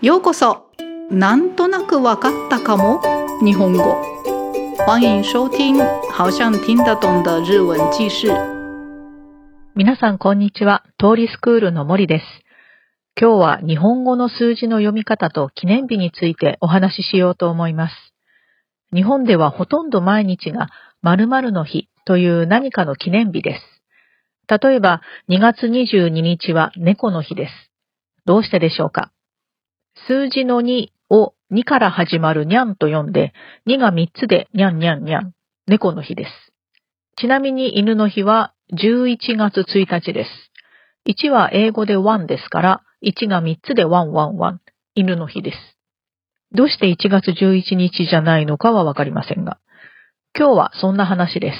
ようこそなんとなくわかったかも日本語欢迎收听好像听得懂的日文記事皆さんこんにちは。通りスクールの森です。今日は日本語の数字の読み方と記念日についてお話ししようと思います。日本ではほとんど毎日が〇〇の日という何かの記念日です。例えば2月22日は猫の日です。どうしてでしょうか？数字の2を2から始まるにゃんと読んで、2が3つでにゃんにゃんにゃん、猫の日です。ちなみに犬の日は11月1日です。1は英語で1ですから、1が3つでワンワンワン、犬の日です。どうして1月11日じゃないのかはわかりませんが、今日はそんな話です。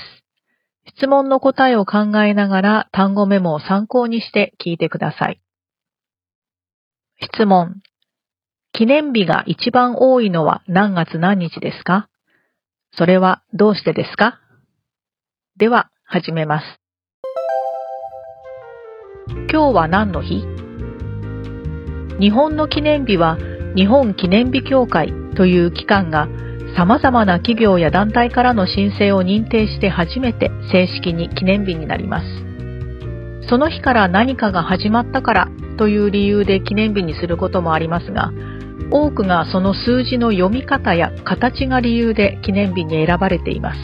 質問の答えを考えながら単語メモを参考にして聞いてください。質問。記念日が一番多いのは何月何日ですか？それはどうしてですか？では、始めます。今日は何の日？日本の記念日は日本記念日協会という機関が様々な企業や団体からの申請を認定して初めて正式に記念日になります。その日から何かが始まったからという理由で記念日にすることもありますが、多くがその数字の読み方や形が理由で記念日に選ばれています。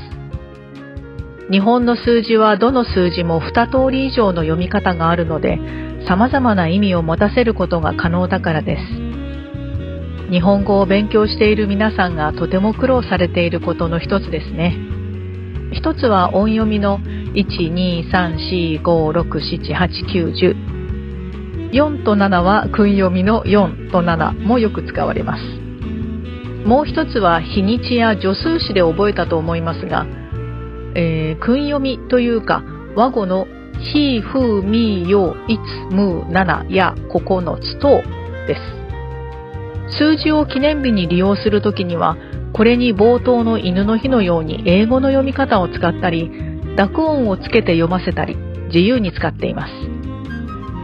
日本の数字はどの数字も2通り以上の読み方があるので、様々な意味を持たせることが可能だからです。日本語を勉強している皆さんがとても苦労されていることの一つですね。一つは音読みの1、2、3、4、5、6、7、8、9、10。4と7は訓読みの4と7もよく使われます。もう一つは日にちや助数詞で覚えたと思いますが、えー、訓読みというか和語のひ、ふ、み、よ、いつ、む、なな、や、9つとです。数字を記念日に利用するときには、これに冒頭の犬の日のように英語の読み方を使ったり、濁音をつけて読ませたり、自由に使っています。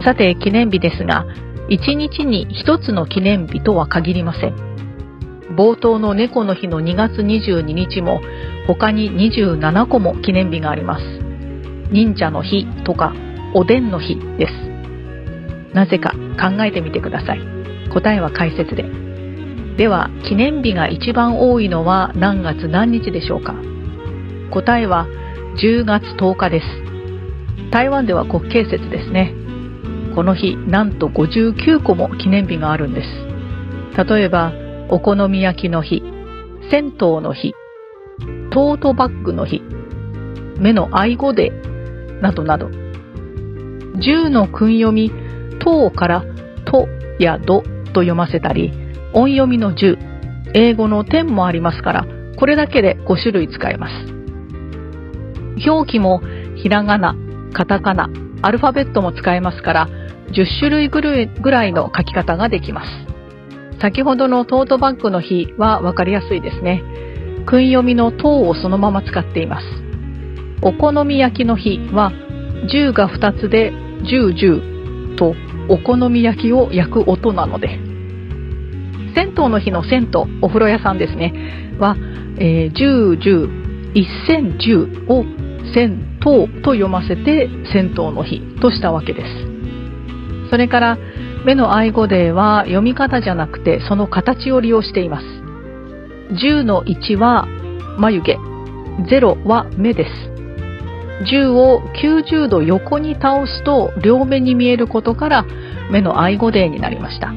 さて、記念日ですが、1日に1つの記念日とは限りません。冒頭の猫の日の2月22日も他に27個も記念日があります。忍者の日とかおでんの日です。なぜか考えてみてください。答えは解説で。では、記念日が一番多いのは何月何日でしょうか答えは10月10日です。台湾では国慶節ですね。この日、なんと59個も記念日があるんです。例えば、お好み焼きの日、銭湯の日、トートバッグの日、目の愛語デーなどなど。10の訓読み、とからとやどと読ませたり、音読みの10、英語の点もありますから、これだけで5種類使えます。表記もひらがな、カタカナ、アルファベットも使えますから、10種類ぐらいの書き方ができます。先ほどのトートバッグの日は分かりやすいですね。訓読みの等をそのまま使っています。お好み焼きの日は10が2つで10、10とお好み焼きを焼く音なので。銭湯の日の銭湯、お風呂屋さんですね、は、えー、10、10、1010を銭湯と読ませて銭湯の日としたわけです。それから目の愛語デーは読み方じゃなくてその形を利用しています。10の1は眉毛、0は目です。10を90度横に倒すと両目に見えることから目の愛語デーになりました。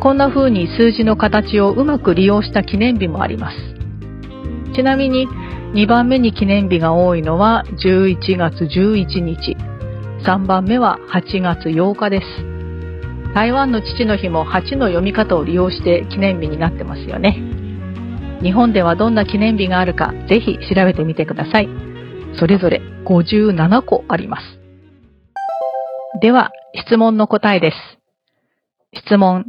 こんな風に数字の形をうまく利用した記念日もあります。ちなみに2番目に記念日が多いのは11月11日。3番目は8月8日です。台湾の父の日も8の読み方を利用して記念日になってますよね。日本ではどんな記念日があるかぜひ調べてみてください。それぞれ57個あります。では、質問の答えです。質問。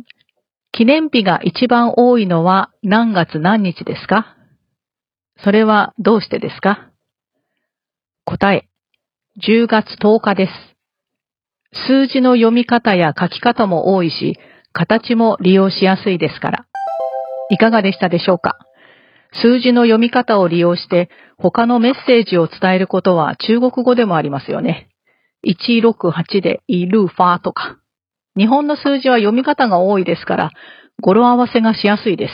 記念日が一番多いのは何月何日ですか？それはどうしてですか？答え。10月10日です。数字の読み方や書き方も多いし、形も利用しやすいですから。いかがでしたでしょうか？数字の読み方を利用して他のメッセージを伝えることは中国語でもありますよね。168でイルファーとか。日本の数字は読み方が多いですから、語呂合わせがしやすいです。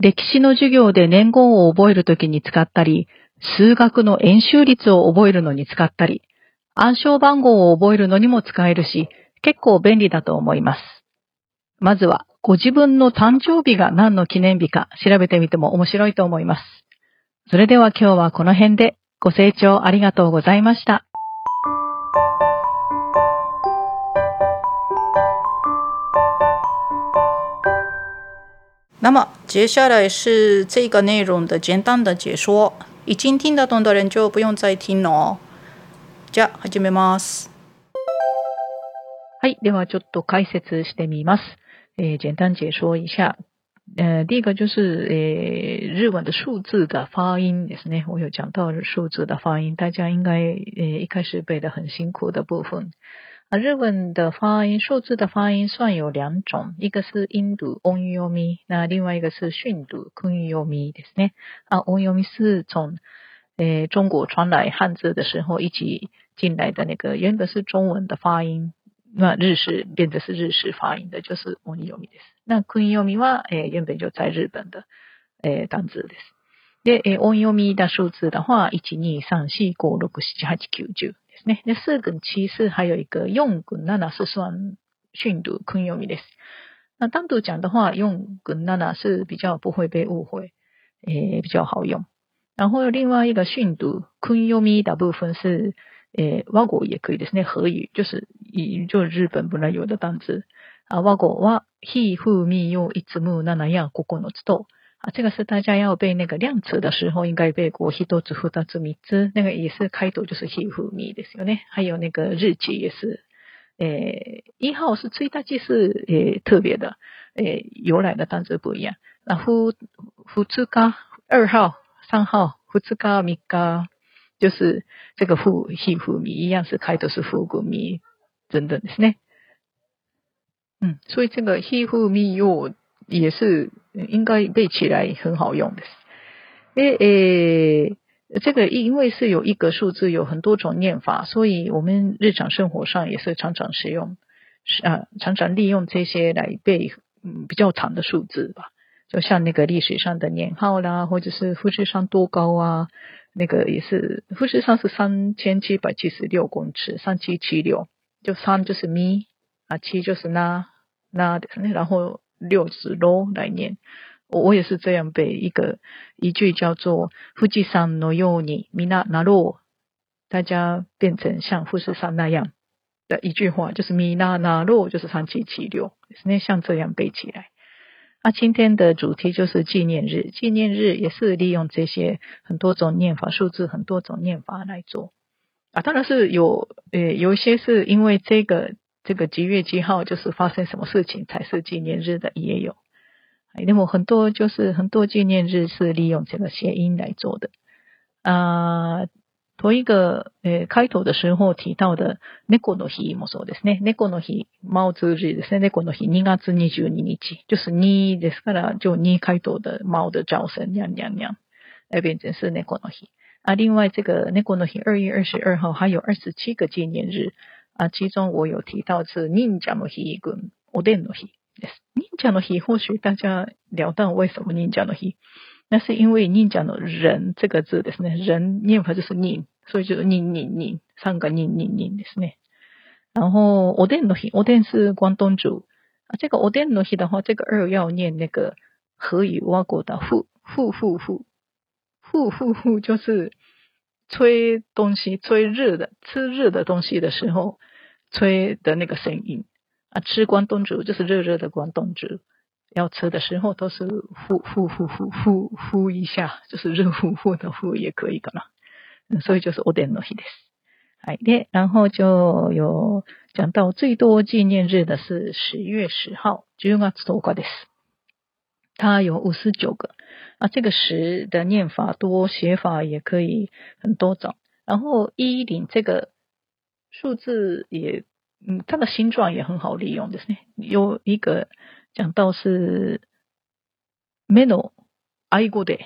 歴史の授業で年号を覚えるときに使ったり、数学の円周率を覚えるのに使ったり、暗証番号を覚えるのにも使えるし、結構便利だと思います。まずは、ご自分の誕生日が何の記念日か調べてみても面白いと思います。それでは今日はこの辺でご清聴ありがとうございました。那么接下来是这个内容的简单的解说，已经听得懂的人就不用再听了。じゃあ始めます。はい。では、ちょっと解説してみます。えー、简单解说一下。呃，第一个就是呃日文的数字的发音ですね。我有讲到数字的发音，大家应该呃一开始背的很辛苦的部分。啊，日文的发音，数字的发音算有两种，一个是音读 onyomi，那另外一个是训读 kunyomi ですね。啊，onyomi 是从呃中国传来汉字的时候一起进来的那个，原本是中文的发音。那日式变成是日式发音的，就是オニヨミです。那クイヨミは、え原本就在日本的、え单字です。で、え音読み的数字的话，一、二、三、四、五、六、七、八、九、十 ですね。で、四跟七是还有一个四跟七是算训读クイヨミです。那单独讲的话，用跟七是比较不会被误会，诶，比较好用。然后另外一个训读クイヨミ的部分是。诶，ワゴ也可以ですね。和语就是以就日本本来有的单词啊。ワゴはひふみよいつむななやここのつと啊，这个是大家要背那个量词的时候应该背过。一つ二つ三つ那个也是开头就是ひふみですよね。还有那个日期也是，诶，一号是一日是诶特别的，诶由来的单词不一样。那ふふつか二号、三号、ふつか三日。就是这个富西富米一样是开头是富古米等等ですね。嗯，所以这个西富米又也是应该背起来很好用的。诶诶，这个因为是有一个数字有很多种念法，所以我们日常生活上也是常常使用，啊，常常利用这些来背嗯比较长的数字吧。就像那个历史上的年号啦，或者是富士山多高啊。那个也是，富士山是三千七百七十六公尺，三七七六，就三就是咪啊，七就是那那，然后六是罗来念。我我也是这样背一个一句叫做“富士山のようにみななろ”，大家变成像富士山那样的一句话，就是みななろ就是三七七六，那像这样背起来。那今天的主题就是纪念日，纪念日也是利用这些很多种念法，数字很多种念法来做啊。当然是有呃有一些是因为这个 这个几月几号就是发生什么事情才是纪念日的也有，那么很多就是很多纪念日是利用这个谐音来做的啊。同一个、えー、回答的时候提到的猫の日もそうですね。猫の日、猫字日ですね。猫の日2月22日。就是2ですから、就2回答的猫的叫声，娘娘娘，来变成是猫の日。啊，另外这个猫の日二月二十二号还有二十七个纪念日 啊，其中我有提到是忍者の日跟おでんの日です。忍者の日或许大家聊到为什么忍者の日？那是因为念讲的人这个字ですね，人念法就是念，所以就是念念念，三个念念念ですね。然后おでんの日，おでん是广东煮啊，这个おでんの日的话，这个二要念那个和语挖过的ふふふふふふふ，就是吹东西吹热的吃热的东西的时候吹的那个声音啊，吃广东煮就是热热的广东煮。要吃的时候都是呼呼呼呼呼呼一下，就是热乎乎的呼也可以かな。所以就是おでんの日です。はい。で、然后就有讲到最多纪念日的是十月十号，十月十日です。它有五十九个 啊，这个十的念法多，写法也可以很多种。然后一零这个数字也 嗯，它的形状也很好利用ですね。有一个讲到是目の愛語で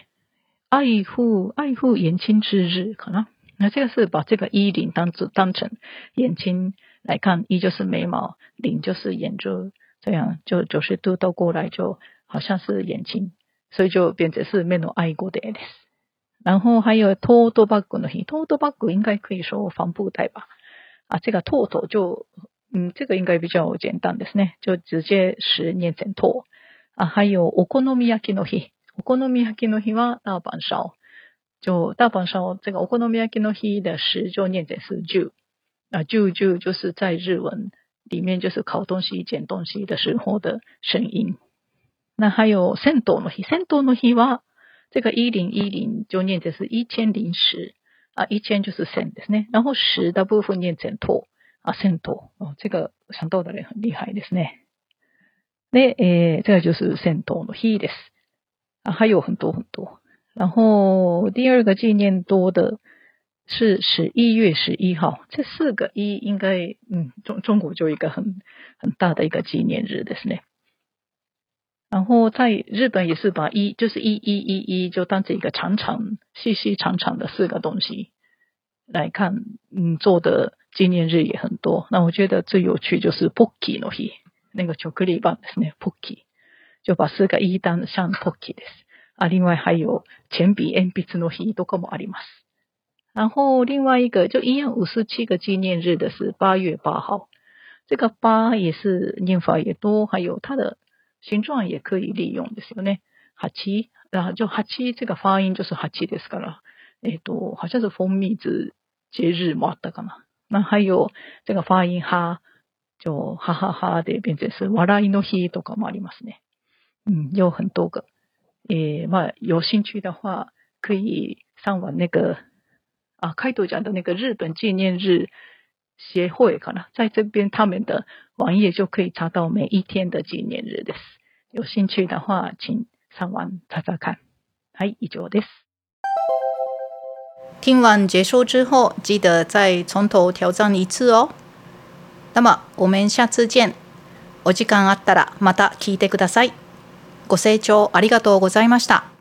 爱护爱护眼睛之日，可能那这个是把这个一零当做当成眼睛来看，一就是眉毛，零就是眼珠，这样就九十度倒过来，就好像是眼睛， 所以就变成是目の愛語でです。然后还有トートバッグの日，トートバッグ应该可以说帆布袋吧。啊，这个トート就，嗯，这个应该比较简单ですね，就直接是念成ト。啊，还有お好み焼きの日。お好み焼きの日は大阪烧，就大阪烧这个お好み焼きの日的十就念成是就，啊就就就是在日文里面就是烤东西、捡东西的时候的声音。那还有銭湯の日，銭湯の日は这个一零一零就念成是一千零十啊，一千就是銭ですね。然后十的部分念成と啊，銭湯哦，这个想到的人很厉害ですね。で、えー、这个就是銭湯の日です。啊，还有很多很多。然后第二个纪念多的是十一月十一号，这四个一应该，嗯，中中国就一个很很大的一个纪念日的是呢。 然后在日本也是把一就是一一一一就当成一个长长细细长长的四个东西来看，嗯，做的纪念日也很多。那我觉得最有趣就是 Pocky の日，那个巧克力棒ですね，Pocky。就把四个一当像 Pocky です。啊，另外还有铅笔、鉛筆の日とかもあります。然后另外一个就一样五十七个纪念日的是八月八号，这个八也是念法也多，还有它的 形状也可以利用ですよね。八，然后就八这个发音就是八ですから、えっと好像是蜂蜜子节日もあったかな。那还有这个发音哈，就哈哈哈で变成是笑いの日とかもありますね。嗯，有很多个，诶，嘛，有兴趣的话，可以上网那个啊，开头讲的那个日本纪念日协会，可能在这边他们的网页就可以查到每一天的纪念日的。有兴趣的话，请上网查查看。はい、以上です。听完结束之后，记得再从头挑战一次哦。那么我们下次见。お時間あったらまた聞いてください。ご清聴ありがとうございました。